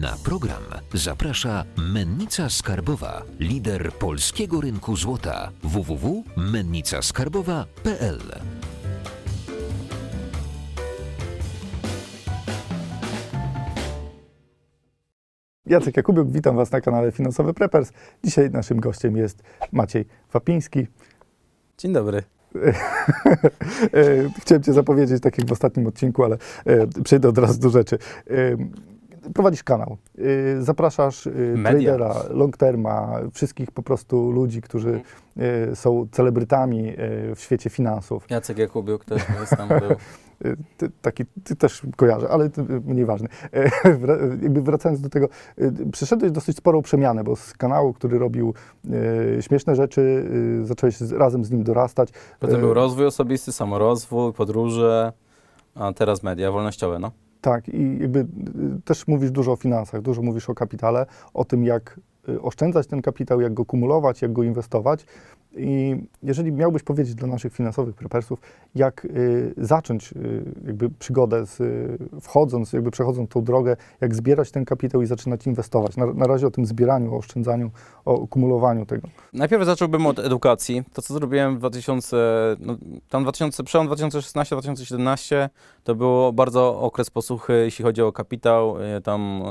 Na program zaprasza Mennica Skarbowa, lider polskiego rynku złota www.mennicaskarbowa.pl. Jacek Jakubiuk, witam Was na kanale Finansowy Preppers. Dzisiaj naszym gościem jest Maciej Wapiński. Dzień dobry. E, Chciałem Cię zapowiedzieć, tak jak w ostatnim odcinku, ale e, przejdę od razu do rzeczy. Prowadzisz kanał, E, zapraszasz Media. tradera, long terma, wszystkich po prostu ludzi, którzy e, są celebrytami e, w świecie finansów. Jacek Jakubiuk też jest tam był. E, Ty, taki, ty też kojarzę, ale to mniej ważne. E, wra- Jakby wracając do tego, e, przeszedłeś dosyć sporą przemianę, bo z kanału, który robił e, śmieszne rzeczy, e, zacząłeś z, razem z nim dorastać. Potem E, był rozwój osobisty, samorozwój, podróże, a teraz media wolnościowe, no. Tak, i jakby y, też mówisz dużo o finansach, dużo mówisz o kapitale, o tym, jak y, oszczędzać ten kapitał, jak go kumulować, jak go inwestować. I jeżeli miałbyś powiedzieć dla naszych finansowych prepersów, jak y, zacząć y, jakby przygodę, z, y, wchodząc, jakby przechodząc tą drogę, jak zbierać ten kapitał i zaczynać inwestować. Na, na razie o tym zbieraniu, o oszczędzaniu, o kumulowaniu tego. Najpierw zacząłbym od edukacji. To, co zrobiłem w 2000, no, tam 2000, przełom 2016-2017, to było bardzo okres posłuchy, jeśli chodzi o kapitał. E, Tam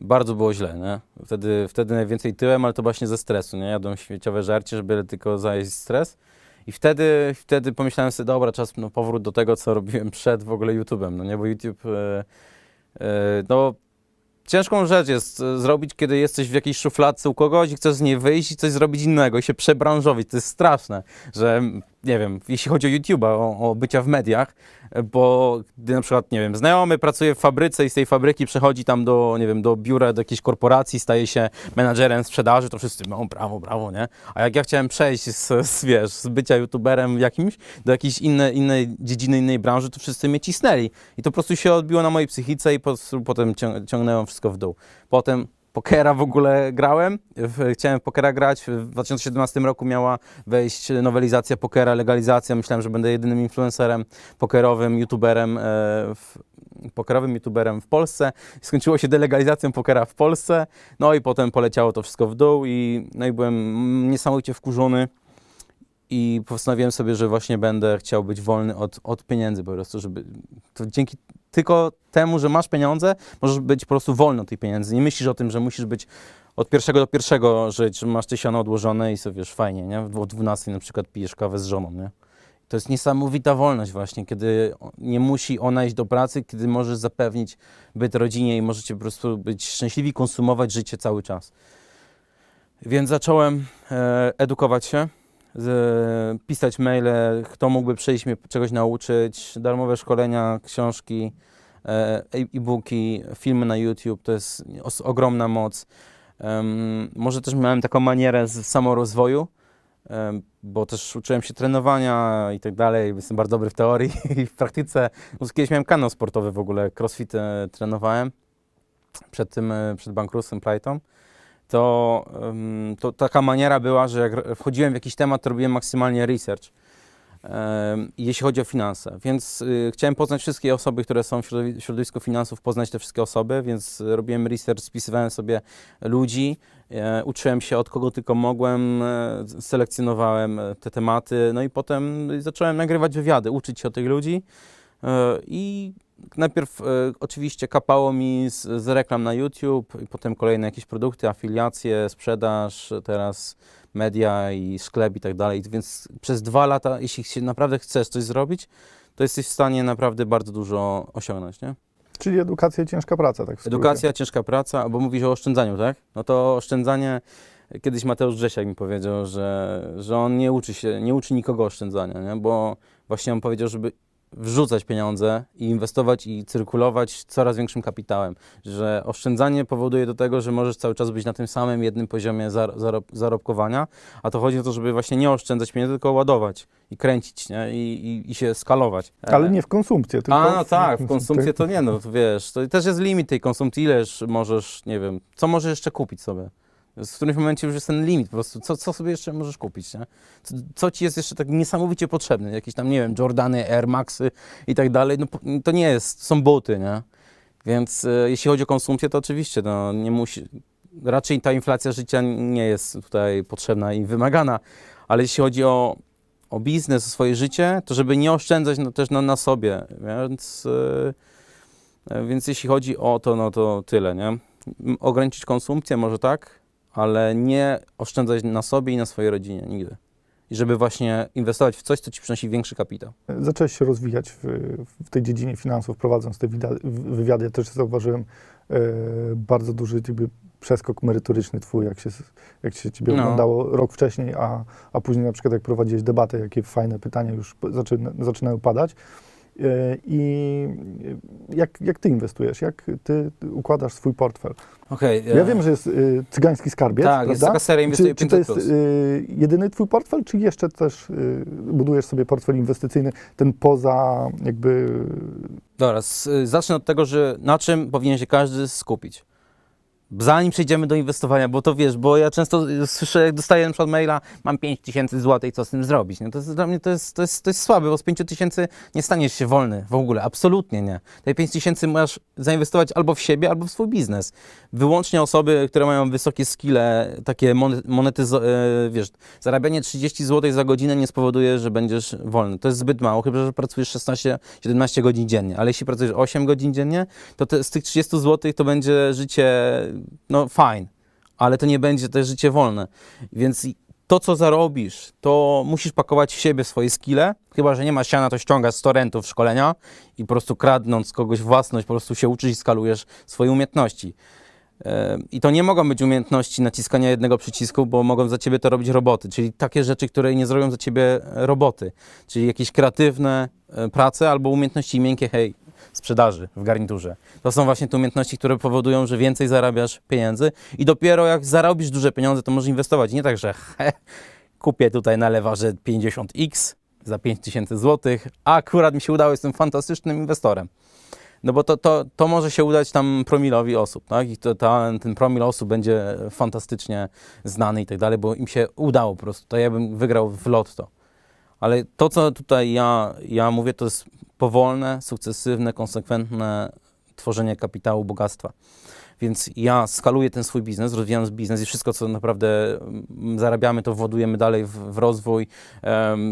bardzo było źle, nie? Wtedy, wtedy najwięcej tyłem, ale to właśnie ze stresu, nie? Jadłem świeciowe żarcie, żeby tylko zajeść stres. I wtedy, wtedy pomyślałem sobie, dobra, czas no, powrót do tego, co robiłem przed w ogóle YouTube'em, no nie? Bo YouTube, e, e, no ciężką rzecz jest e, zrobić, kiedy jesteś w jakiejś szufladce u kogoś i chcesz z niej wyjść i coś zrobić innego i się przebranżowić. To jest straszne, że nie wiem, jeśli chodzi o YouTube'a, o, o bycia w mediach, bo gdy na przykład, nie wiem, znajomy pracuje w fabryce i z tej fabryki przechodzi tam do, nie wiem, do biura, do jakiejś korporacji, staje się menadżerem sprzedaży, to wszyscy, no brawo, brawo, nie? A jak ja chciałem przejść z, z wiesz, z bycia YouTuberem jakimś do jakiejś innej, innej dziedziny, innej branży, to wszyscy mnie cisnęli. I to po prostu się odbiło na mojej psychice i po potem cią- ciągnęło wszystko w dół. Potem pokera w ogóle grałem, chciałem pokera grać, w 2017 roku miała wejść nowelizacja pokera, legalizacja, myślałem, że będę jedynym influencerem pokerowym, youtuberem, e, w, pokerowym youtuberem w Polsce. Skończyło się delegalizacją pokera w Polsce, no i potem poleciało to wszystko w dół i, no i byłem niesamowicie wkurzony i postanowiłem sobie, że właśnie będę chciał być wolny od, od pieniędzy po prostu, żeby to dzięki tylko temu, że masz pieniądze, możesz być po prostu wolny od tych pieniędzy. Nie myślisz o tym, że musisz być od pierwszego do pierwszego żyć, że masz tysiąc odłożone i sobie wiesz, fajnie, nie? O 12 na przykład pijesz kawę z żoną, nie? To jest niesamowita wolność właśnie, kiedy nie musi ona iść do pracy, kiedy możesz zapewnić byt rodzinie i możecie po prostu być szczęśliwi, konsumować życie cały czas. Więc zacząłem e, edukować się, z, pisać maile, kto mógłby przyjść mnie czegoś nauczyć, darmowe szkolenia, książki, e, e-booki, filmy na YouTube, to jest ogromna moc. Em, może też miałem taką manierę z samorozwoju, em, bo też uczyłem się trenowania i tak dalej, jestem bardzo dobry w teorii i w praktyce. Kiedyś miałem kanał sportowy w ogóle, crossfit e, trenowałem przed tym, e, przed bankructwem Playton to, to taka maniera była, że jak wchodziłem w jakiś temat, to robiłem maksymalnie research, jeśli chodzi o finanse. Więc y, chciałem poznać wszystkie osoby, które są w środowi- środowisku finansów, poznać te wszystkie osoby, więc robiłem research, spisywałem sobie ludzi, e, uczyłem się od kogo tylko mogłem, e, selekcjonowałem e, te tematy, no i potem zacząłem nagrywać wywiady, uczyć się od tych ludzi i najpierw e, oczywiście kapało mi z, z reklam na YouTube, i potem kolejne jakieś produkty, afiliacje, sprzedaż, teraz media i sklep i tak dalej. Więc przez dwa lata, jeśli się naprawdę chcesz coś zrobić, to jesteś w stanie naprawdę bardzo dużo osiągnąć, nie? Czyli edukacja i ciężka praca, tak w skrócie. Edukacja, ciężka praca, bo mówisz o oszczędzaniu, tak? No to oszczędzanie, kiedyś Mateusz Grzesiak mi powiedział, że, że on nie uczy się, nie uczy nikogo oszczędzania, nie? Bo właśnie on powiedział, żeby wrzucać pieniądze i inwestować i cyrkulować coraz większym kapitałem. Że oszczędzanie powoduje do tego, że możesz cały czas być na tym samym jednym poziomie zar- zarob- zarobkowania, a to chodzi o to, żeby właśnie nie oszczędzać pieniędzy, tylko ładować i kręcić, nie? I, i, i się skalować. Ale nie w konsumpcję, tylko A, no tak, w konsumpcję to nie, no to wiesz, to też jest limit tej konsumpcji, ileż możesz, nie wiem, co możesz jeszcze kupić sobie? W którymś momencie już jest ten limit, po prostu, co, co sobie jeszcze możesz kupić, nie? Co, co ci jest jeszcze tak niesamowicie potrzebne? Jakieś tam, nie wiem, Jordany, Air Maxy i tak dalej, no to nie jest, są buty, nie? Więc e, jeśli chodzi o konsumpcję, to oczywiście no, nie musi, raczej ta inflacja życia nie jest tutaj potrzebna i wymagana, ale jeśli chodzi o, o biznes, o swoje życie, to żeby nie oszczędzać no, też na, na sobie, więc, e, e, więc jeśli chodzi o to, no to tyle, nie? Ograniczyć konsumpcję może tak, ale nie oszczędzać na sobie i na swojej rodzinie nigdy. I żeby właśnie inwestować w coś, co ci przynosi większy kapitał. Zacząłeś się rozwijać w, w tej dziedzinie finansów, prowadząc te wywiady. Ja też zauważyłem e, bardzo duży jakby przeskok merytoryczny twój, jak się, jak się ciebie No. oglądało rok wcześniej, a, a później na przykład jak prowadziłeś debatę, jakie fajne pytania już zaczyna, zaczynają padać. E, I jak, jak ty inwestujesz? Jak ty układasz swój portfel? Okej. Ja wiem, że jest y, cygański skarbiec, Tak, prawda? jest taka seria Inwestuję czy, czy to 500+. jest y, jedyny twój portfel, czy jeszcze też y, budujesz sobie portfel inwestycyjny, ten poza jakby... Dobra, y, zacznę od tego, że na czym powinien się każdy skupić. Zanim przejdziemy do inwestowania, bo to wiesz, bo ja często y, słyszę, jak dostaję na przykład maila, mam 5 tysięcy złotych, co z tym zrobić? No to jest, dla mnie to jest, to, jest, to jest słabe, bo z 5 tysięcy nie staniesz się wolny w ogóle, absolutnie nie. Te 5 tysięcy masz zainwestować albo w siebie, albo w swój biznes. Wyłącznie osoby, które mają wysokie skille, takie monetyzo... e, wiesz, zarabianie 30 zł za godzinę nie spowoduje, że będziesz wolny. To jest zbyt mało, chyba że pracujesz 16-17 godzin dziennie, ale jeśli pracujesz 8 godzin dziennie, to te, z tych 30 zł to będzie życie, no fajne, ale to nie będzie też życie wolne. Więc to, co zarobisz, to musisz pakować w siebie swoje skille, chyba, że nie masz siana, to ściągasz z torrentów szkolenia i po prostu kradnąc kogoś własność, po prostu się uczysz i skalujesz swoje umiejętności. I to nie mogą być umiejętności naciskania jednego przycisku, bo mogą za ciebie to robić roboty, czyli takie rzeczy, które nie zrobią za ciebie roboty, czyli jakieś kreatywne e, prace albo umiejętności miękkie, hej, sprzedaży w garniturze. To są właśnie te umiejętności, które powodują, że więcej zarabiasz pieniędzy i dopiero jak zarobisz duże pieniądze, to możesz inwestować. Nie tak, że he, kupię tutaj na lewarze 50x za 5000 zł, a akurat mi się udało, jestem fantastycznym inwestorem. No bo to, to, to może się udać tam promilowi osób, tak? I to, ta, ten promil osób będzie fantastycznie znany i tak dalej, bo im się udało po prostu. To ja bym wygrał w lotto. Ale to, co tutaj ja, ja mówię, to jest powolne, sukcesywne, konsekwentne tworzenie kapitału, bogactwa. Więc ja skaluję ten swój biznes, rozwijam biznes i wszystko, co naprawdę mm, zarabiamy, to władujemy dalej w, w rozwój,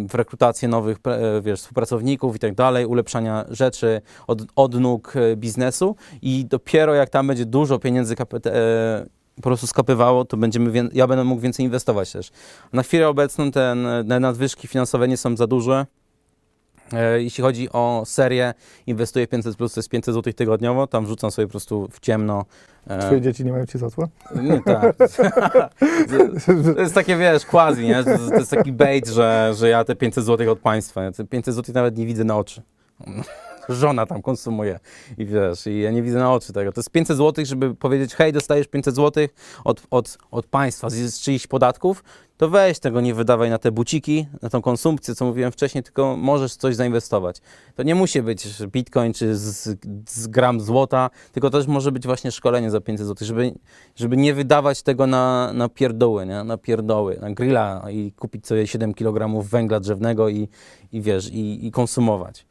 w rekrutację nowych e, wiesz, współpracowników i tak dalej, ulepszania rzeczy, od, odnóg e, biznesu i dopiero jak tam będzie dużo pieniędzy kapita- e, po prostu skapywało, to będziemy, ja będę mógł więcej inwestować też. Na chwilę obecną ten, te nadwyżki finansowe nie są za duże. E, Jeśli chodzi o serię, inwestuję 500 plus, to jest 500 zł tygodniowo, tam wrzucam sobie po prostu w ciemno. e, Twoje dzieci nie mają ci za złe? Nie, tak. To jest takie, wiesz, quasi, nie? To, jest taki bait, że, że ja te 500 zł od państwa, ja te 500 zł nawet nie widzę na oczy. Żona tam konsumuje i wiesz, i ja nie widzę na oczy tego. To jest 500 zł, żeby powiedzieć, hej, dostajesz 500 zł od, od, od państwa z, z czyichś podatków, to weź tego, nie wydawaj na te buciki, na tą konsumpcję, co mówiłem wcześniej, tylko możesz coś zainwestować. To nie musi być bitcoin czy z, z gram złota, tylko też może być właśnie szkolenie za 500 zł, żeby, żeby nie wydawać tego na, na pierdoły, nie? na pierdoły, na grilla i kupić sobie 7 kg węgla drzewnego i, i wiesz, i, i konsumować.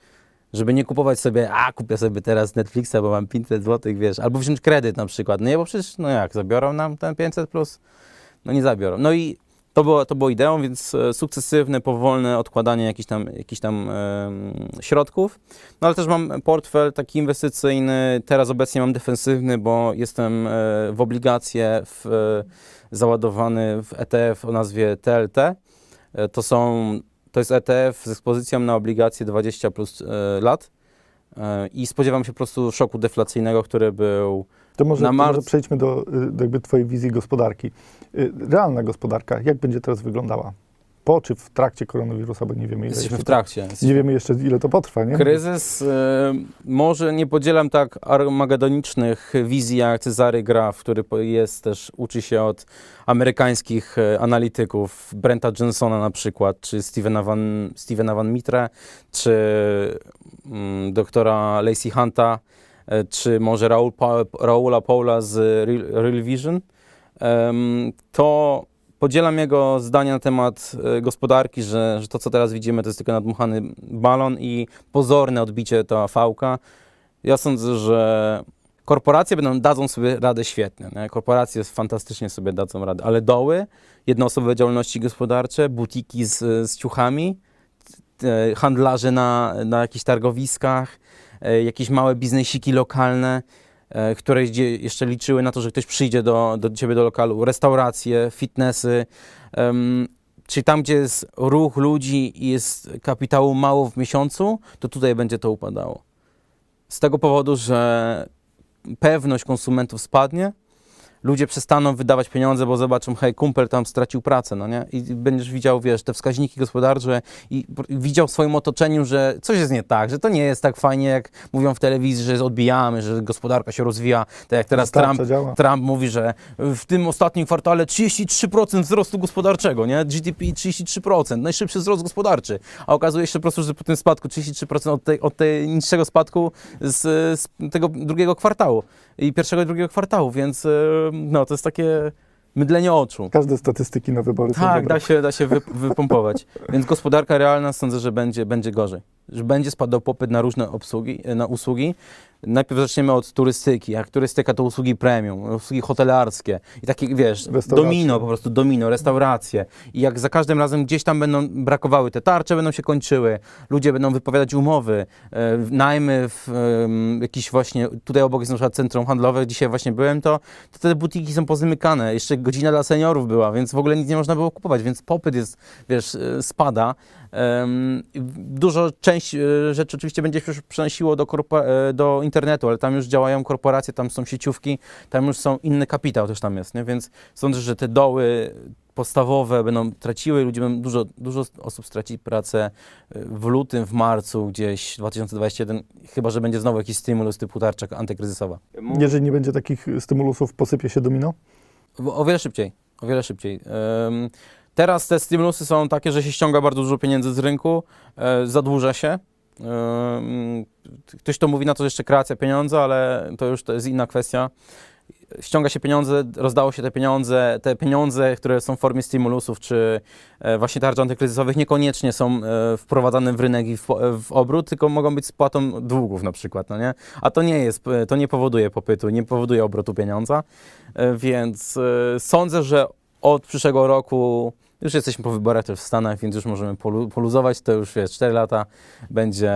Żeby nie kupować sobie, a kupię sobie teraz Netflixa, bo mam 500 zł, wiesz, albo wziąć kredyt na przykład. No nie, bo przecież, no jak, zabiorą nam ten 500 plus? No nie zabiorą. No i to było, to było ideą, więc e, sukcesywne, powolne odkładanie jakichś tam, jakichś tam em, środków. No ale też mam portfel taki inwestycyjny, teraz obecnie mam defensywny, bo jestem e, w obligacje w, e, załadowany w ETF o nazwie TLT. E, To są, to jest ETF z ekspozycją na obligacje 20 plus e, lat E, i spodziewam się po prostu szoku deflacyjnego, który był To może, Na to marc- może przejdźmy do, y, do jakby twojej wizji gospodarki. Y, Realna gospodarka, jak będzie teraz wyglądała? Po czy w trakcie koronawirusa, bo nie wiemy ile Jesteśmy jeszcze w trakcie. to, Nie wiemy jeszcze ile to potrwa, nie? Kryzys, e, może nie podzielam tak armagedonicznych wizji jak Cezary Graf, który jest też, uczy się od amerykańskich e, analityków, Brenta Johnsona na przykład, czy Stevena Van, Stevena Van Mitre, czy mm, doktora Lacey Hunta, e, czy może Raul pa Raula Paula z Real, Real Vision. To podzielam jego zdania na temat e, gospodarki, że, że to, co teraz widzimy, to jest tylko nadmuchany balon i pozorne odbicie ta fałka. Ja sądzę, że korporacje będą, dadzą sobie radę świetnie. Nie? Korporacje fantastycznie sobie dadzą radę, ale doły, jednoosobowe działalności gospodarcze, butiki z, z ciuchami, e, handlarze na, na jakichś targowiskach, e, jakieś małe biznesiki lokalne, które gdzie jeszcze liczyły na to, że ktoś przyjdzie do, do ciebie do lokalu, restauracje, fitnessy, em, czyli tam, gdzie jest ruch ludzi i jest kapitału mało w miesiącu, to tutaj będzie to upadało. Z tego powodu, że pewność konsumentów spadnie, ludzie przestaną wydawać pieniądze, bo zobaczą, hej, kumpel tam stracił pracę, no nie? I będziesz widział, wiesz, te wskaźniki gospodarcze i widział w swoim otoczeniu, że coś jest nie tak, że to nie jest tak fajnie, jak mówią w telewizji, że odbijamy, że gospodarka się rozwija, tak jak teraz Trump. Trump mówi, że w tym ostatnim kwartale 33% wzrostu gospodarczego, nie? GDP 33%, najszybszy wzrost gospodarczy. A okazuje się po prostu, że po tym spadku 33% od tej, od tej niższego spadku z, z tego drugiego kwartału i pierwszego i drugiego kwartału, więc e, no to jest takie mydlenie oczu. Każde statystyki na wybory są Tak, dobre. da się, da się wy, wypompować. Więc gospodarka realna sądzę, że będzie, będzie gorzej. Że będzie spadał popyt na różne obsługi, na usługi. Najpierw zaczniemy od turystyki. Jak turystyka to usługi premium, usługi hotelarskie i takie, wiesz, domino, po prostu domino, restauracje. I jak za każdym razem gdzieś tam będą brakowały, te tarcze będą się kończyły, ludzie będą wypowiadać umowy, e, najmy w em, jakiś właśnie, tutaj obok jest na przykład centrum handlowe, dzisiaj właśnie byłem, to, to te butiki są pozamykane. Jeszcze godzina dla seniorów była, więc w ogóle nic nie można było kupować, więc popyt jest, wiesz, e, spada. Dużo część e, rzeczy oczywiście będzie się przenosiło do, korpo- e, do internetu, ale tam już działają korporacje, tam są sieciówki, tam już są inny kapitał też tam jest, nie? więc sądzę, że te doły podstawowe będą traciły, ludzie będą, dużo, dużo osób straci pracę e, w lutym, w marcu gdzieś 2021, chyba, że będzie znowu jakiś stymulus typu tarcza antykryzysowa. Jeżeli nie będzie takich stymulusów, posypie się domino? O wiele szybciej, o wiele szybciej. Em, Teraz te stymulusy są takie, że się ściąga bardzo dużo pieniędzy z rynku, e, zadłuża się. Em, Ktoś to mówi na to, że jeszcze kreacja pieniądza, ale to już to jest inna kwestia. Ściąga się pieniądze, rozdało się te pieniądze. Te pieniądze, które są w formie stymulusów czy e, właśnie tarcz antykryzysowych, niekoniecznie są e, wprowadzane w rynek i w, w obrót, tylko mogą być spłatą długów na przykład, no nie? A to nie jest, e, to nie powoduje popytu, nie powoduje obrotu pieniądza. E, Więc e, sądzę, że od przyszłego roku już jesteśmy po wyborach też w Stanach, więc już możemy polu- poluzować. To już wiesz, 4 lata będzie,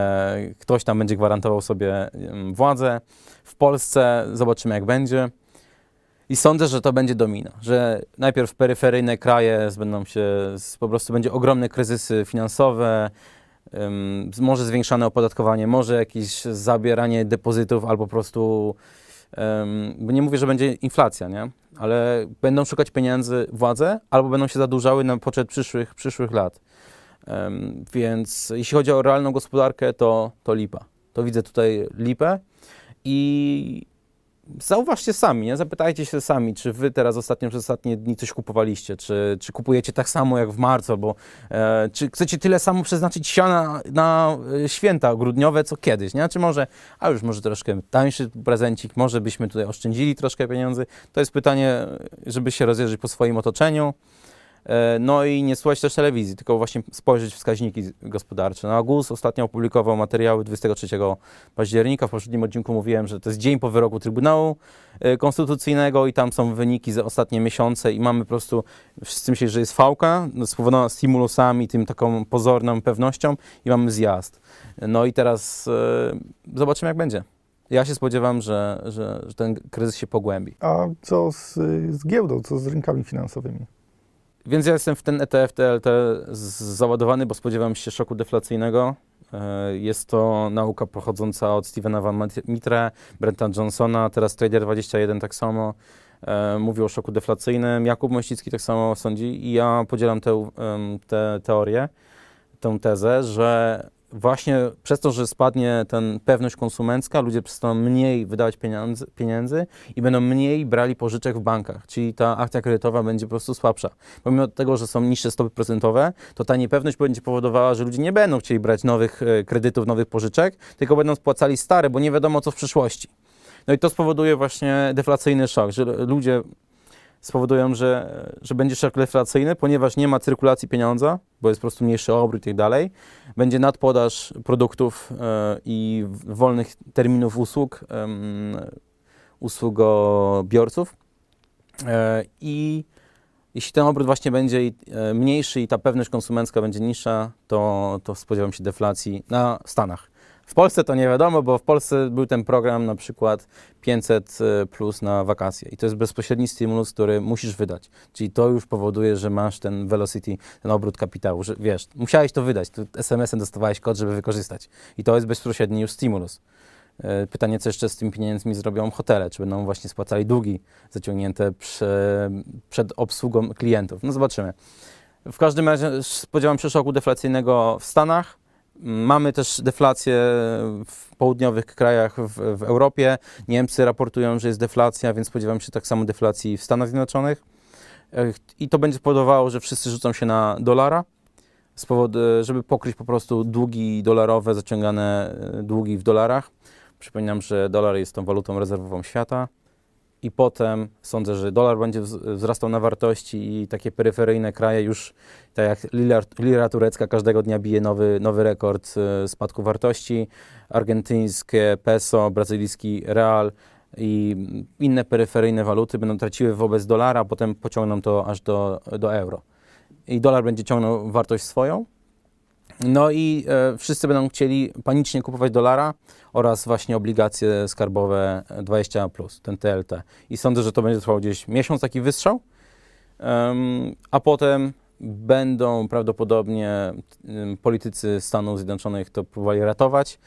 ktoś tam będzie gwarantował sobie władzę. W Polsce zobaczymy, jak będzie. I sądzę, że to będzie domino, że najpierw peryferyjne kraje będą się, po prostu będzie ogromne kryzysy finansowe, może zwiększane opodatkowanie, może jakieś zabieranie depozytów albo po prostu, bo nie mówię, że będzie inflacja, nie? Ale będą szukać pieniędzy władze albo będą się zadłużały na poczet przyszłych, przyszłych lat. Więc jeśli chodzi o realną gospodarkę, to, to lipa. To widzę tutaj lipę i zauważcie sami, nie? zapytajcie się sami, czy wy teraz ostatnio przez ostatnie dni coś kupowaliście, czy, czy kupujecie tak samo jak w marcu, albo e, czy chcecie tyle samo przeznaczyć siana na e, święta grudniowe, co kiedyś, nie? Czy może, a już może troszkę tańszy prezencik, może byśmy tutaj oszczędzili troszkę pieniędzy? To jest pytanie, żeby się rozejrzeć po swoim otoczeniu. E, No i nie słuchać też telewizji, tylko właśnie spojrzeć wskaźniki gospodarcze. No, GUS ostatnio opublikował materiały 23 października. W poprzednim odcinku mówiłem, że to jest dzień po wyroku Trybunału e, Konstytucyjnego i tam są wyniki za ostatnie miesiące i mamy po prostu, wszyscy myśleli, że jest fałka, no, spowodowana stymulusami, tym taką pozorną pewnością i mamy zjazd. No i teraz e, zobaczymy, jak będzie. Ja się spodziewam, że, że, że ten kryzys się pogłębi. A co z, z giełdą, co z rynkami finansowymi? Więc ja jestem w ten ETF TLT załadowany, bo spodziewam się szoku deflacyjnego. E, Jest to nauka pochodząca od Stevena Van Mitre, Brenta Johnsona, teraz Trader21 tak samo. E, Mówił o szoku deflacyjnym. Jakub Mościcki tak samo sądzi i ja podzielam tę em, tę teorię, tę tezę, że właśnie przez to, że spadnie ten pewność konsumencka, ludzie przestaną mniej wydawać pieniędzy, pieniędzy i będą mniej brali pożyczek w bankach, czyli ta akcja kredytowa będzie po prostu słabsza. Pomimo tego, że są niższe stopy procentowe, to ta niepewność będzie powodowała, że ludzie nie będą chcieli brać nowych e, kredytów, nowych pożyczek, tylko będą spłacali stare, bo nie wiadomo co w przyszłości. No i to spowoduje właśnie deflacyjny szok, że ludzie spowodują, że, że będzie szok deflacyjny, ponieważ nie ma cyrkulacji pieniądza, bo jest po prostu mniejszy obrót i tak dalej. Będzie nadpodaż produktów e, i wolnych terminów usług usługobiorców. E, I jeśli ten obrót właśnie będzie e, mniejszy i ta pewność konsumencka będzie niższa, to, to spodziewam się deflacji na Stanach. W Polsce to nie wiadomo, bo w Polsce był ten program na przykład 500 plus na wakacje i to jest bezpośredni stymulus, który musisz wydać. Czyli to już powoduje, że masz ten velocity, ten obrót kapitału, że wiesz, musiałeś to wydać, tu SMS-em dostawałeś kod, żeby wykorzystać. I to jest bezpośredni już stimulus. E, Pytanie, co jeszcze z tymi pieniędzmi zrobią hotele? Czy będą właśnie spłacali długi zaciągnięte prze, przed obsługą klientów? No zobaczymy. W każdym razie spodziewam się szoku deflacyjnego w Stanach. Mamy też deflację w południowych krajach w, w Europie. Niemcy raportują, że jest deflacja, więc spodziewam się tak samo deflacji w Stanach Zjednoczonych. I to będzie powodowało, że wszyscy rzucą się na dolara, z powodu, żeby pokryć po prostu długi dolarowe, zaciągane e, długi w dolarach. Przypominam, że dolar jest tą walutą rezerwową świata. I potem sądzę, że dolar będzie wz- wzrastał na wartości i takie peryferyjne kraje już, tak jak lira, lira turecka, każdego dnia bije nowy, nowy rekord e, spadku wartości. Argentyńskie peso, brazylijski real i inne peryferyjne waluty będą traciły wobec dolara, a potem pociągną to aż do, do euro. I dolar będzie ciągnął wartość swoją. No i e, wszyscy będą chcieli panicznie kupować dolara oraz właśnie obligacje skarbowe 20, ten TLT. I sądzę, że to będzie trwało gdzieś miesiąc taki wystrzał, Em, a potem będą prawdopodobnie em, politycy Stanów Zjednoczonych to próbowali ratować,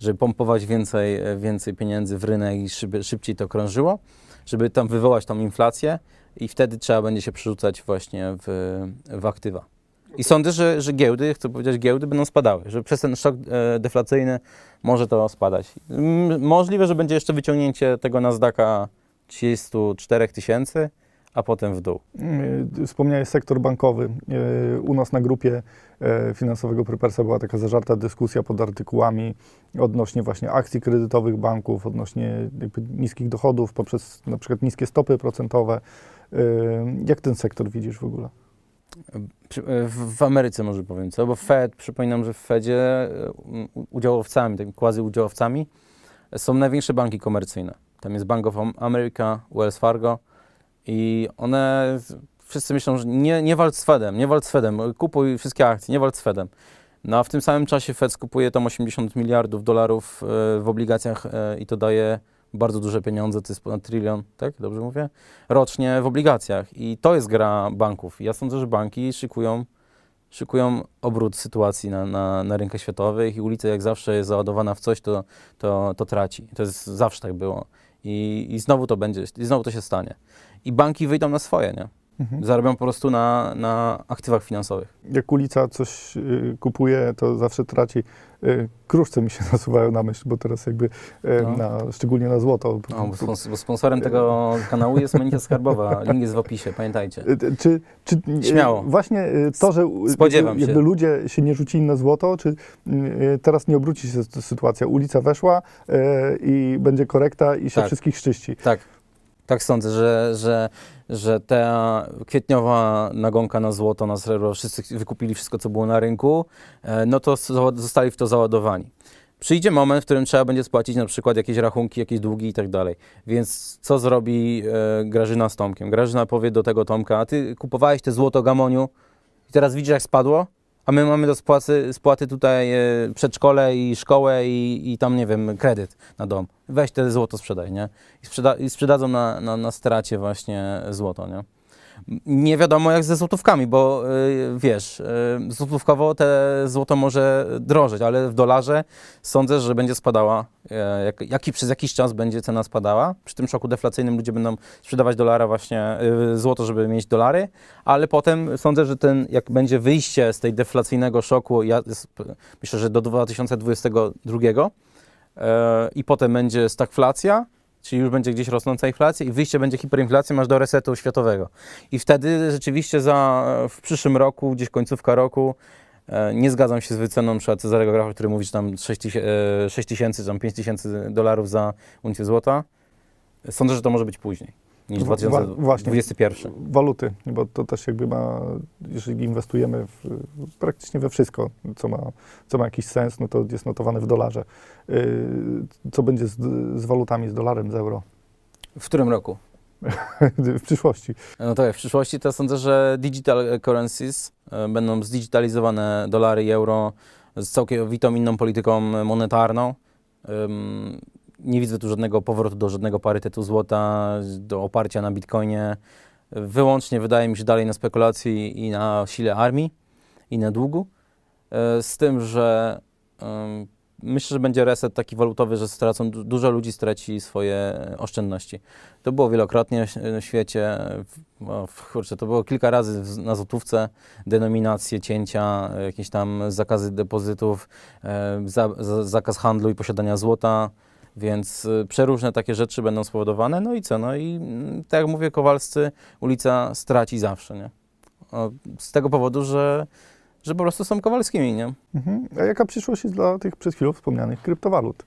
żeby pompować więcej, e, więcej pieniędzy w rynek i szyb, szybciej to krążyło, żeby tam wywołać tą inflację i wtedy trzeba będzie się przerzucać właśnie w, w aktywa. I sądzę, że, że giełdy, chcę powiedzieć, giełdy będą spadały, że przez ten szok e, deflacyjny może to spadać. Możliwe, że będzie jeszcze wyciągnięcie tego Nasdaqa 34 tysięcy, a potem w dół. Yy, Wspomniałeś sektor bankowy. Yy, U nas na grupie e, finansowego Prepersa była taka zażarta dyskusja pod artykułami odnośnie właśnie akcji kredytowych banków, odnośnie niskich dochodów poprzez na przykład niskie stopy procentowe. Jak ten sektor widzisz w ogóle? E, W, Ameryce może powiem co, bo Fed, przypominam, że w Fedzie e, udziałowcami, takimi quasi udziałowcami są największe banki komercyjne. Tam jest Bank of America, Wells Fargo i one, wszyscy myślą, że nie, nie walcz z Fedem, nie walcz z Fedem, kupuj wszystkie akcje, nie walcz z Fedem. No a w tym samym czasie Fed skupuje tam 80 miliardów dolarów e, w obligacjach i to daje bardzo duże pieniądze, to jest ponad trylion, tak? Dobrze mówię? Rocznie w obligacjach. I to jest gra banków. Ja sądzę, że banki szykują, szykują obrót sytuacji na, na, na rynkach światowych i ulica jak zawsze jest załadowana w coś, to, to, to traci. To jest zawsze tak było. I, I znowu to będzie, i znowu to się stanie. I banki wyjdą na swoje, nie? Mhm. Zarobią po prostu na, na aktywach finansowych. Jak ulica coś y, kupuje, to zawsze traci. Y, Kruszce mi się nasuwają na myśl, bo teraz jakby, y, No. na, szczególnie na złoto. No, bo, spons- bo sponsorem tego kanału jest Monika Skarbowa. Link jest w opisie, pamiętajcie. Y, Czy, czy y, Śmiało. Właśnie y, to, że y, Spodziewam jakby się. ludzie się nie rzucili na złoto, czy y, teraz nie obróci się sytuacja? Ulica weszła y, i będzie korekta i się Tak. wszystkich czyści. Tak, tak sądzę, że, że, że ta kwietniowa nagonka na złoto, na srebro, wszyscy wykupili wszystko, co było na rynku, e, no to zostali w to załadowani. Przyjdzie moment, w którym trzeba będzie spłacić na przykład jakieś rachunki, jakieś długi i tak dalej. Więc co zrobi e, Grażyna z Tomkiem? Grażyna powie do tego Tomka, a ty kupowałeś te złoto gamoniu i teraz widzisz jak spadło? A my mamy do spłaty, spłaty tutaj e, przedszkole i szkołę i, i tam, nie wiem, kredyt na dom. Weź te złoto sprzedaj, nie? I, sprzeda i sprzedadzą na, na, na stracie właśnie złoto, nie? Nie wiadomo jak ze złotówkami, bo y, wiesz, y, złotówkowo te złoto może drożeć, ale w dolarze sądzę, że będzie spadała, e, jak, przez jakiś czas będzie cena spadała. Przy tym szoku deflacyjnym ludzie będą sprzedawać dolara właśnie, y, złoto, żeby mieć dolary, ale potem sądzę, że ten, jak będzie wyjście z tej deflacyjnego szoku, ja myślę, że do 2022 e, i potem będzie stagflacja, czyli już będzie gdzieś rosnąca inflacja i wyjście będzie hiperinflacja, masz do resetu światowego. I wtedy rzeczywiście za, w przyszłym roku, gdzieś końcówka roku, e, nie zgadzam się z wyceną przykład Cezarego Grafa, który mówi, że tam 6 tysięcy, 6 tysięcy tam 5 tysięcy dolarów za uncję złota. Sądzę, że to może być później niż Wa- wa- 2021. Waluty, bo to też jakby ma, jeżeli inwestujemy w, praktycznie we wszystko, co ma, co ma jakiś sens, no to jest notowane w dolarze. Y, Co będzie z, z walutami, z dolarem, z euro? W którym roku? w przyszłości. No to w przyszłości to sądzę, że digital currencies e, będą zdigitalizowane dolary i euro z całkowitą inną polityką monetarną. Nie widzę tu żadnego powrotu do żadnego parytetu złota, do oparcia na bitcoinie. Wyłącznie wydaje mi się dalej na spekulacji i na sile armii i na długu. E, Z tym, że myślę, że będzie reset taki walutowy, że stracą, du- dużo ludzi straci swoje oszczędności. To było wielokrotnie na świecie. W- o, w- Kurczę, to było kilka razy na złotówce. Denominacje, cięcia, jakieś tam zakazy depozytów, e, za, za, zakaz handlu i posiadania złota. Więc e, przeróżne takie rzeczy będą spowodowane. No i co? No i mm, tak jak mówię, Kowalscy ulica straci zawsze, nie? Z tego powodu, że, że po prostu są Kowalskimi, nie? Mhm. A jaka przyszłość jest dla tych przed chwilą wspomnianych kryptowalut?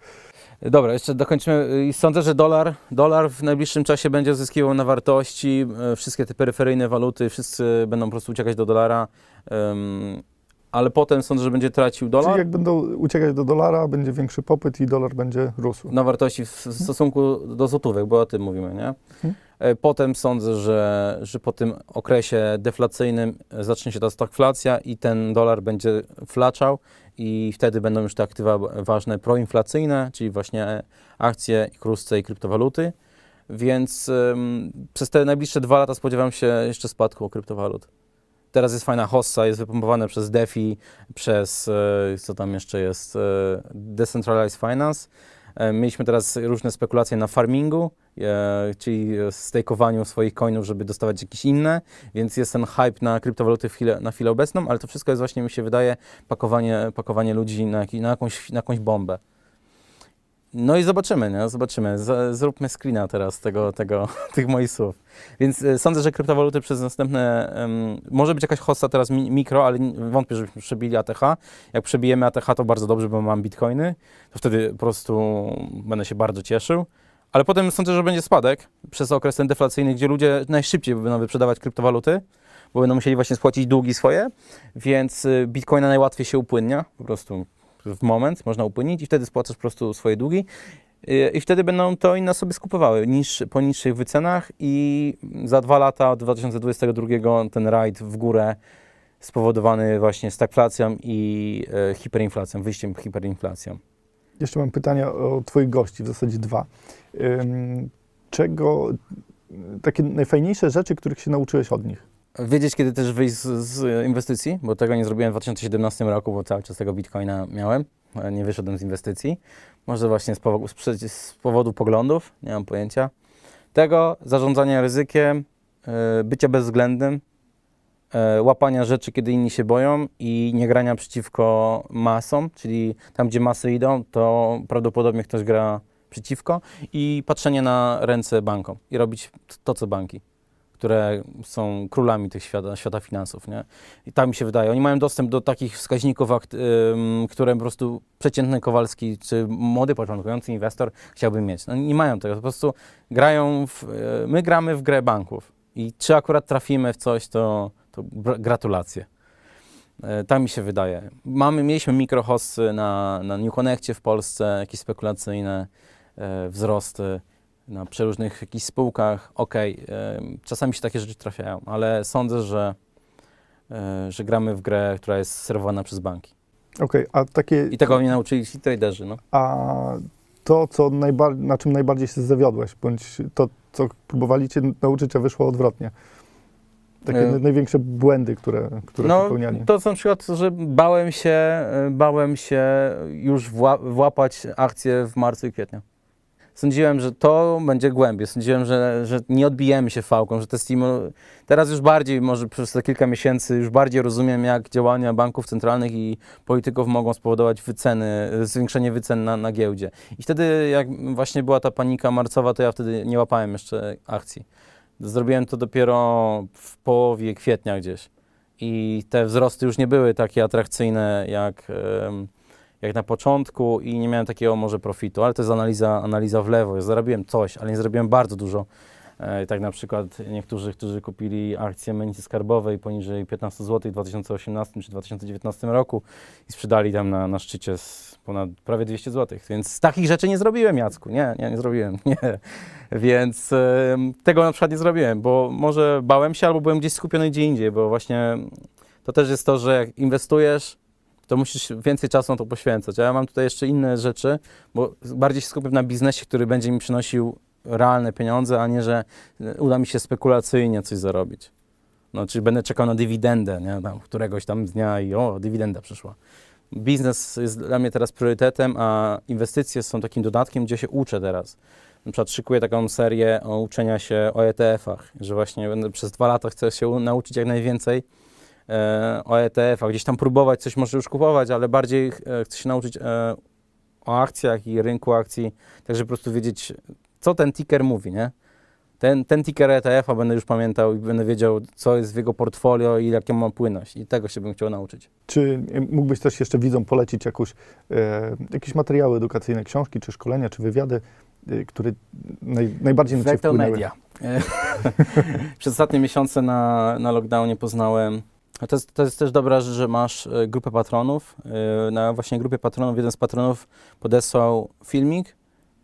Dobra, jeszcze dokończymy. I Sądzę, że dolar, dolar w najbliższym czasie będzie zyskiwał na wartości. E, Wszystkie te peryferyjne waluty, wszyscy będą po prostu uciekać do dolara. Ale potem sądzę, że będzie tracił dolar Czyli jak będą uciekać do dolara, będzie większy popyt i dolar będzie rósł. na wartości w w stosunku do złotówek, bo o tym mówimy, nie? Mhm. E, Potem sądzę, że, że po tym okresie deflacyjnym zacznie się ta stagflacja i ten dolar będzie flaczał i wtedy będą już te aktywa ważne proinflacyjne, czyli właśnie akcje, krusce i kryptowaluty. Więc em, przez te najbliższe dwa lata spodziewam się jeszcze spadku kryptowalut. Teraz jest fajna hossa, jest wypompowane przez DeFi, przez e, co tam jeszcze jest, e, Decentralized Finance. E, Mieliśmy teraz różne spekulacje na farmingu, czyli stakowaniu swoich coinów, żeby dostawać jakieś inne, więc jest ten hype na kryptowaluty chwilę, na chwilę obecną, ale to wszystko jest właśnie, mi się wydaje, pakowanie, pakowanie ludzi na, jaki, na, jakąś, na jakąś bombę. No i zobaczymy, nie? Zobaczymy. Z, zróbmy screena teraz tego, tego, tych moich słów. Więc e, sądzę, że kryptowaluty przez następne... może być jakaś hossa teraz mi, mikro, ale wątpię, żebyśmy przebili ATH. Jak przebijemy ATH, to bardzo dobrze, bo mam bitcoiny. To wtedy po prostu będę się bardzo cieszył. Ale potem sądzę, że będzie spadek przez okres ten deflacyjny, gdzie ludzie najszybciej będą wyprzedawać kryptowaluty, bo będą musieli właśnie spłacić długi swoje, więc y, bitcoina najłatwiej się upłynnia, po prostu w moment można upłynnić i wtedy spłacasz po prostu swoje długi. I wtedy będą to inne osoby skupowały niż, po niższych wycenach i za dwa lata, od 2022 ten rajd w górę spowodowany właśnie stagflacją i e, hiperinflacją, wyjściem hiperinflacją. Jeszcze mam pytania o Twoich gości, w zasadzie dwa. Czego, takie najfajniejsze rzeczy, których się nauczyłeś od nich? Wiedzieć, kiedy też wyjść z, z inwestycji, bo tego nie zrobiłem w 2017 roku, bo cały czas tego bitcoina miałem. Nie wyszedłem z inwestycji. Może właśnie z powodu, z, z powodu poglądów, nie mam pojęcia. Tego, zarządzania ryzykiem, e, bycia bezwzględnym, e, łapania rzeczy, kiedy inni się boją i nie grania przeciwko masom, czyli tam, gdzie masy idą, to prawdopodobnie ktoś gra przeciwko i patrzenie na ręce bankom i robić to, co banki które są królami tych świata, świata finansów, nie? I tak mi się wydaje. Oni mają dostęp do takich wskaźników, które po prostu przeciętny Kowalski czy młody, początkujący inwestor chciałby mieć. No, nie mają tego, po prostu grają w, y, my gramy w grę banków i czy akurat trafimy w coś, to, to gratulacje. E, Tak mi się wydaje. Mamy, mieliśmy mikrohossy na, na New Connectie w Polsce, jakieś spekulacyjne e, wzrosty na przeróżnych jakichś spółkach. Okej, e, czasami się takie rzeczy trafiają, ale sądzę, że, e, że gramy w grę, która jest serwowana przez banki. Okej, a takie, I tego mnie nauczyli ci traderzy. No. a to, co najbar- na czym najbardziej się zawiodłeś, bądź to, co próbowali cię nauczyć, a wyszło odwrotnie? Takie E, na- największe błędy, które, które No, popełniali. to są na przykład, że bałem się, e, bałem się już wła- włapać akcje w marcu i kwietniu. Sądziłem, że to będzie głębie. Sądziłem, że, że nie odbijemy się fałką, że te. Teraz już bardziej, może przez te kilka miesięcy, już bardziej rozumiem, jak działania banków centralnych i polityków mogą spowodować wyceny, zwiększenie wycen na, na giełdzie. I wtedy, jak właśnie była ta panika marcowa, to ja wtedy nie łapałem jeszcze akcji. Zrobiłem to dopiero w połowie kwietnia gdzieś. I te wzrosty już nie były takie atrakcyjne jak, em, jak na początku i nie miałem takiego może profitu, ale to jest analiza, analiza w lewo. Ja zarobiłem coś, ale nie zrobiłem bardzo dużo. E, Tak na przykład niektórzy, którzy kupili akcje Menicy Skarbowej poniżej 15 zł w 2018 czy 2019 roku i sprzedali tam na, na szczycie ponad prawie 200 zł. Więc takich rzeczy nie zrobiłem, Jacku. Nie, nie, nie zrobiłem. Nie. Więc em, tego na przykład nie zrobiłem, bo może bałem się albo byłem gdzieś skupiony gdzie indziej, bo właśnie to też jest to, że jak inwestujesz, to musisz więcej czasu na to poświęcać. A ja mam tutaj jeszcze inne rzeczy, bo bardziej się skupiam na biznesie, który będzie mi przynosił realne pieniądze, a nie, że e, uda mi się spekulacyjnie coś zarobić. No, czyli będę czekał na dywidendę, nie? Tam, któregoś tam dnia i o, dywidenda przyszła. Biznes jest dla mnie teraz priorytetem, a inwestycje są takim dodatkiem, gdzie się uczę teraz. Na przykład szykuję taką serię o uczenia się o ETF-ach, że właśnie przez dwa lata chcę się nauczyć jak najwięcej o ETF-ach, gdzieś tam próbować coś może już kupować, ale bardziej e, chcę się nauczyć e, o akcjach i rynku akcji, tak żeby po prostu wiedzieć, co ten ticker mówi, nie? Ten, ten ticker ETF-a będę już pamiętał i będę wiedział, co jest w jego portfolio i jaką ma płynność. I tego się bym chciał nauczyć. Czy e, mógłbyś też jeszcze widzom polecić jakąś, e, jakieś materiały edukacyjne, książki, czy szkolenia, czy wywiady, e, które naj, najbardziej na Ciebie wpłynęły? Media. E, Przez ostatnie miesiące na, na lockdownie poznałem. To jest, to jest też dobra rzecz, że masz e, grupę patronów. E, Na właśnie grupie patronów jeden z patronów podesłał filmik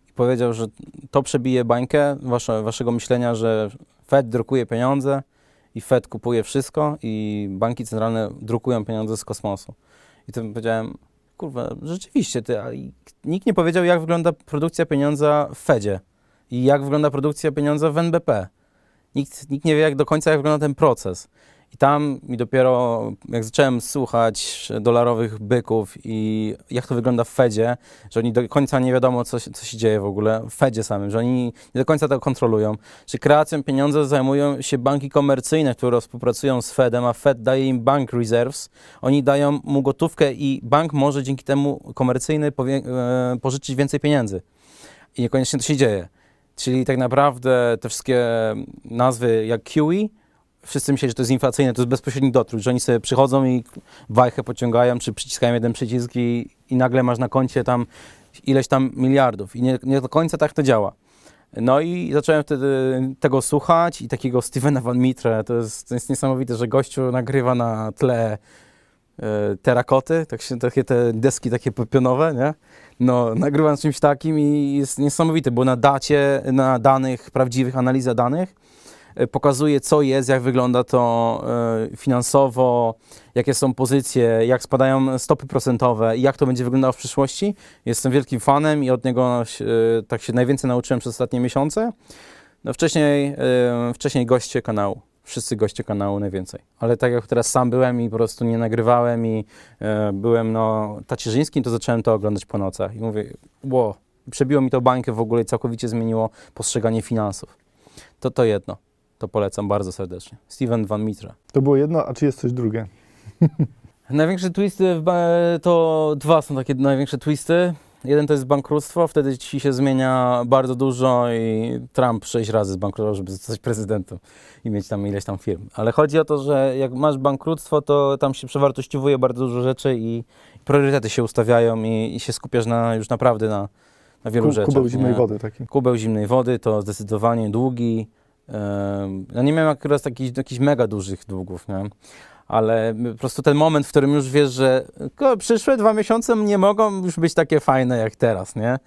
i powiedział, że to przebije bańkę wasze, waszego myślenia, że Fed drukuje pieniądze i Fed kupuje wszystko i banki centralne drukują pieniądze z kosmosu. I to powiedziałem, kurwa, rzeczywiście, ty, nikt nie powiedział, jak wygląda produkcja pieniądza w Fedzie i jak wygląda produkcja pieniądza w NBP. Nikt, nikt nie wie jak do końca, jak wygląda ten proces. I tam mi dopiero, jak zacząłem słuchać dolarowych byków i jak to wygląda w Fedzie, że oni do końca nie wiadomo, co się, co się dzieje w ogóle w Fedzie samym, że oni nie do końca to kontrolują, że kreacją pieniądza zajmują się banki komercyjne, które współpracują z Fedem, a Fed daje im bank reserves, oni dają mu gotówkę i bank może dzięki temu komercyjny e, pożyczyć więcej pieniędzy. I niekoniecznie to się dzieje. Czyli tak naprawdę te wszystkie nazwy jak QE, wszyscy myśleli, że to jest inflacyjne, to jest bezpośredni dotrut, że oni sobie przychodzą i wajchę pociągają, czy przyciskają jeden przycisk i, i nagle masz na koncie tam ileś tam miliardów. I nie, nie do końca tak to działa. No i zacząłem wtedy tego słuchać i takiego Stevena Van Mitre, to jest, to jest niesamowite, że gościu nagrywa na tle e, terakoty, tak się, takie te deski takie pionowe, nie? No, nagrywam czymś takim i jest niesamowite, bo na dacie, na danych, prawdziwych analiza danych pokazuje, co jest, jak wygląda to e, finansowo, jakie są pozycje, jak spadają stopy procentowe i jak to będzie wyglądało w przyszłości. Jestem wielkim fanem i od niego e, tak się najwięcej nauczyłem przez ostatnie miesiące. No, wcześniej, e, wcześniej goście kanału. Wszyscy goście kanału najwięcej. Ale tak jak teraz sam byłem i po prostu nie nagrywałem i e, byłem no, tacierzyńskim, to zacząłem to oglądać po nocach. I mówię, wow, przebiło mi to bańkę w ogóle i całkowicie zmieniło postrzeganie finansów. To to jedno. To polecam bardzo serdecznie. Steven Van Mitre. To było jedno, a czy jest coś drugie? Największe twisty to dwa są takie największe twisty. Jeden to jest bankructwo, wtedy ci się zmienia bardzo dużo i Trump sześć razy zbankrutował, żeby zostać prezydentem i mieć tam ileś tam firm. Ale chodzi o to, że jak masz bankructwo, to tam się przewartościowuje bardzo dużo rzeczy i priorytety się ustawiają i, i się skupiasz na, już naprawdę na, na wielu Ku- rzeczach. Kubeł zimnej nie? wody taki. Kubeł zimnej wody to zdecydowanie długi. Ja nie miałem akurat takich, jakichś mega dużych długów, nie? ale po prostu ten moment, w którym już wiesz, że przyszłe dwa miesiące nie mogą już być takie fajne jak teraz, nie?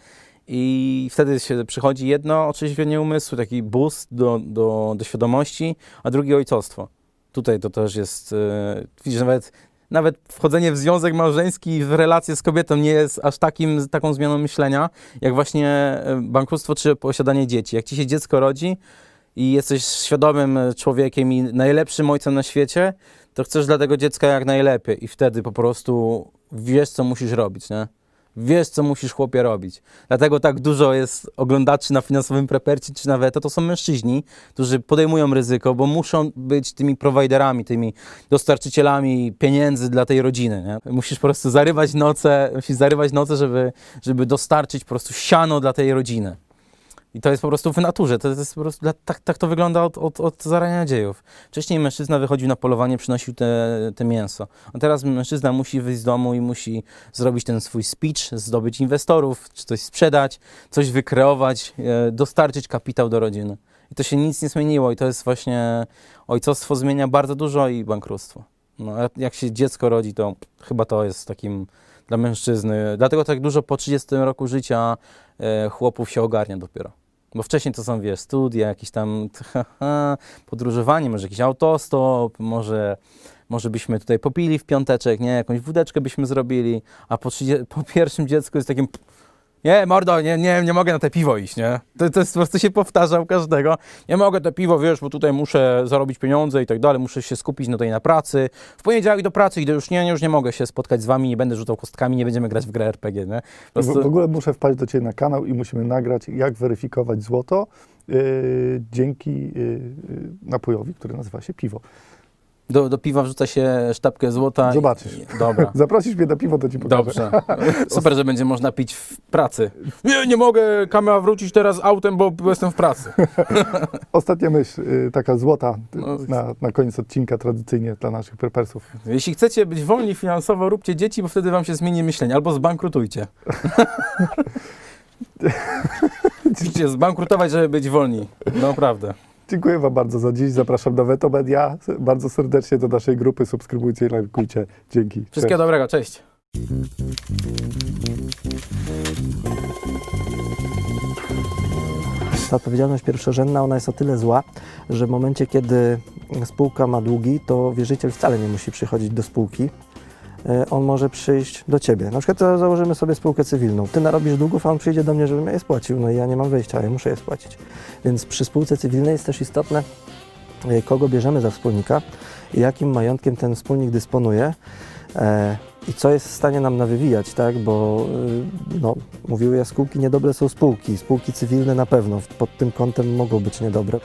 I wtedy się przychodzi jedno otrzeźwienie umysłu, taki boost do, do, do świadomości, a drugi ojcostwo. Tutaj to też jest, e, widzisz, nawet, nawet wchodzenie w związek małżeński, w relację z kobietą nie jest aż takim, taką zmianą myślenia, jak właśnie e, bankructwo czy posiadanie dzieci. Jak ci się dziecko rodzi i jesteś świadomym człowiekiem i najlepszym ojcem na świecie, to chcesz dla tego dziecka jak najlepiej i wtedy po prostu wiesz, co musisz robić, nie? Wiesz, co musisz chłopie robić. Dlatego tak dużo jest oglądaczy na finansowym prepercie czy na Weto, to są mężczyźni, którzy podejmują ryzyko, bo muszą być tymi prowajderami, tymi dostarczycielami pieniędzy dla tej rodziny, nie? Musisz po prostu zarywać noce, musisz zarywać noce, żeby, żeby dostarczyć po prostu siano dla tej rodziny. I to jest po prostu w naturze, to jest po prostu, tak, tak to wygląda od, od, od zarania dziejów. Wcześniej mężczyzna wychodził na polowanie, przynosił te, te mięso. A teraz mężczyzna musi wyjść z domu i musi zrobić ten swój speech, zdobyć inwestorów, czy coś sprzedać, coś wykreować, e, dostarczyć kapitał do rodziny. I to się nic nie zmieniło i to jest właśnie, ojcostwo zmienia bardzo dużo i bankructwo. No, jak się dziecko rodzi, to chyba to jest takim, dla mężczyzny. Dlatego tak dużo po 30 roku życia chłopów się ogarnia dopiero. Bo wcześniej to są, wiesz, studia, jakieś tam podróżowanie, może jakiś autostop, może, może byśmy tutaj popili w piąteczek, nie? Jakąś wódeczkę byśmy zrobili, a po, 30, po pierwszym dziecku jest takim nie, mordo, nie, nie, nie mogę na te piwo iść, nie? To, to jest po prostu się powtarza u każdego. Nie mogę te piwo, wiesz, bo tutaj muszę zarobić pieniądze i tak dalej, muszę się skupić na tej na pracy. W poniedziałek do pracy idę, już nie, już nie mogę się spotkać z wami, nie będę rzucał kostkami, nie będziemy grać w grę RPG, nie? Po W, w prostu, ogóle muszę wpaść do Ciebie na kanał i musimy nagrać, jak weryfikować złoto yy, dzięki yy, yy, napojowi, który nazywa się piwo. Do, do piwa wrzuca się sztabkę złota. i- Zobaczysz. i- Dobra. Zaprosisz mnie na piwo, to Ci pokażę. Dobrze. Super, że będzie można pić w pracy. Nie, nie mogę kamera wrócić teraz autem, bo jestem w pracy. Ostatnia myśl, yy, taka złota yy, No. na, na koniec odcinka tradycyjnie dla naszych prepersów. Jeśli chcecie być wolni finansowo, róbcie dzieci, bo wtedy wam się zmieni myślenie. Albo zbankrutujcie. Musicie zbankrutować, żeby być wolni. Naprawdę. Dziękuję Wam bardzo za dziś. Zapraszam na Veto Media. Bardzo serdecznie do naszej grupy. Subskrybujcie i lajkujcie. Dzięki. Wszystkiego dobrego, cześć. Ta odpowiedzialność pierwszorzędna, ona jest o tyle zła, że w momencie, kiedy spółka ma długi, to wierzyciel wcale nie musi przychodzić do spółki. E, On może przyjść do ciebie. Na przykład założymy sobie spółkę cywilną. Ty narobisz długów, a on przyjdzie do mnie, żebym ja je spłacił. No i ja nie mam wyjścia, ja muszę je spłacić. Więc przy spółce cywilnej jest też istotne, e, kogo bierzemy za wspólnika i jakim majątkiem ten wspólnik dysponuje. E, I co jest w stanie nam nawywijać, tak? Bo no, mówiły jaskółki, niedobre są spółki. Spółki cywilne na pewno pod tym kątem mogą być niedobre.